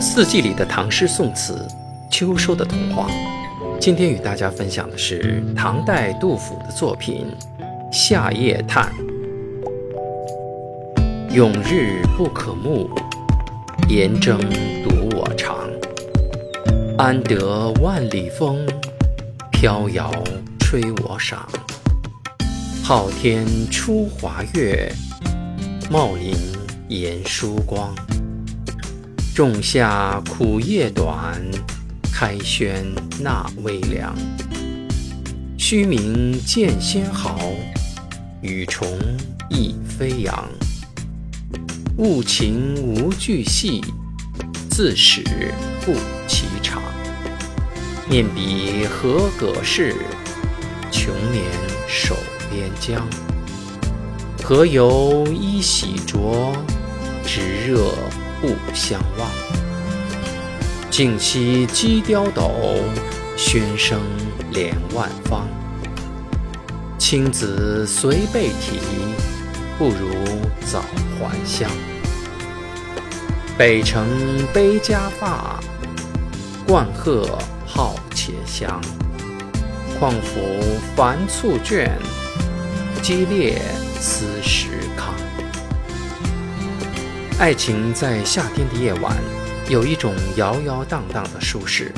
四季里的唐诗宋词，秋收的童话。今天与大家分享的是唐代杜甫的作品《夏夜叹》。永日不可慕，严征独我长。安得万里风，飘摇吹我裳。昊天出华月，茂林延疏光。仲夏苦夜短，开轩纳微凉。虚名见先毫，羽虫亦飞扬。物情无巨细，自始不其长。念彼何葛氏，穷年守边疆。何由衣洗濯，直热。不相忘，静夕鸡雕斗，喧声连万方。青子随被啼，不如早还乡。北城悲家发，冠鹤号且翔。况复繁簇倦，激烈思时康。爱情在夏天的夜晚，有一种摇摇荡荡的舒适。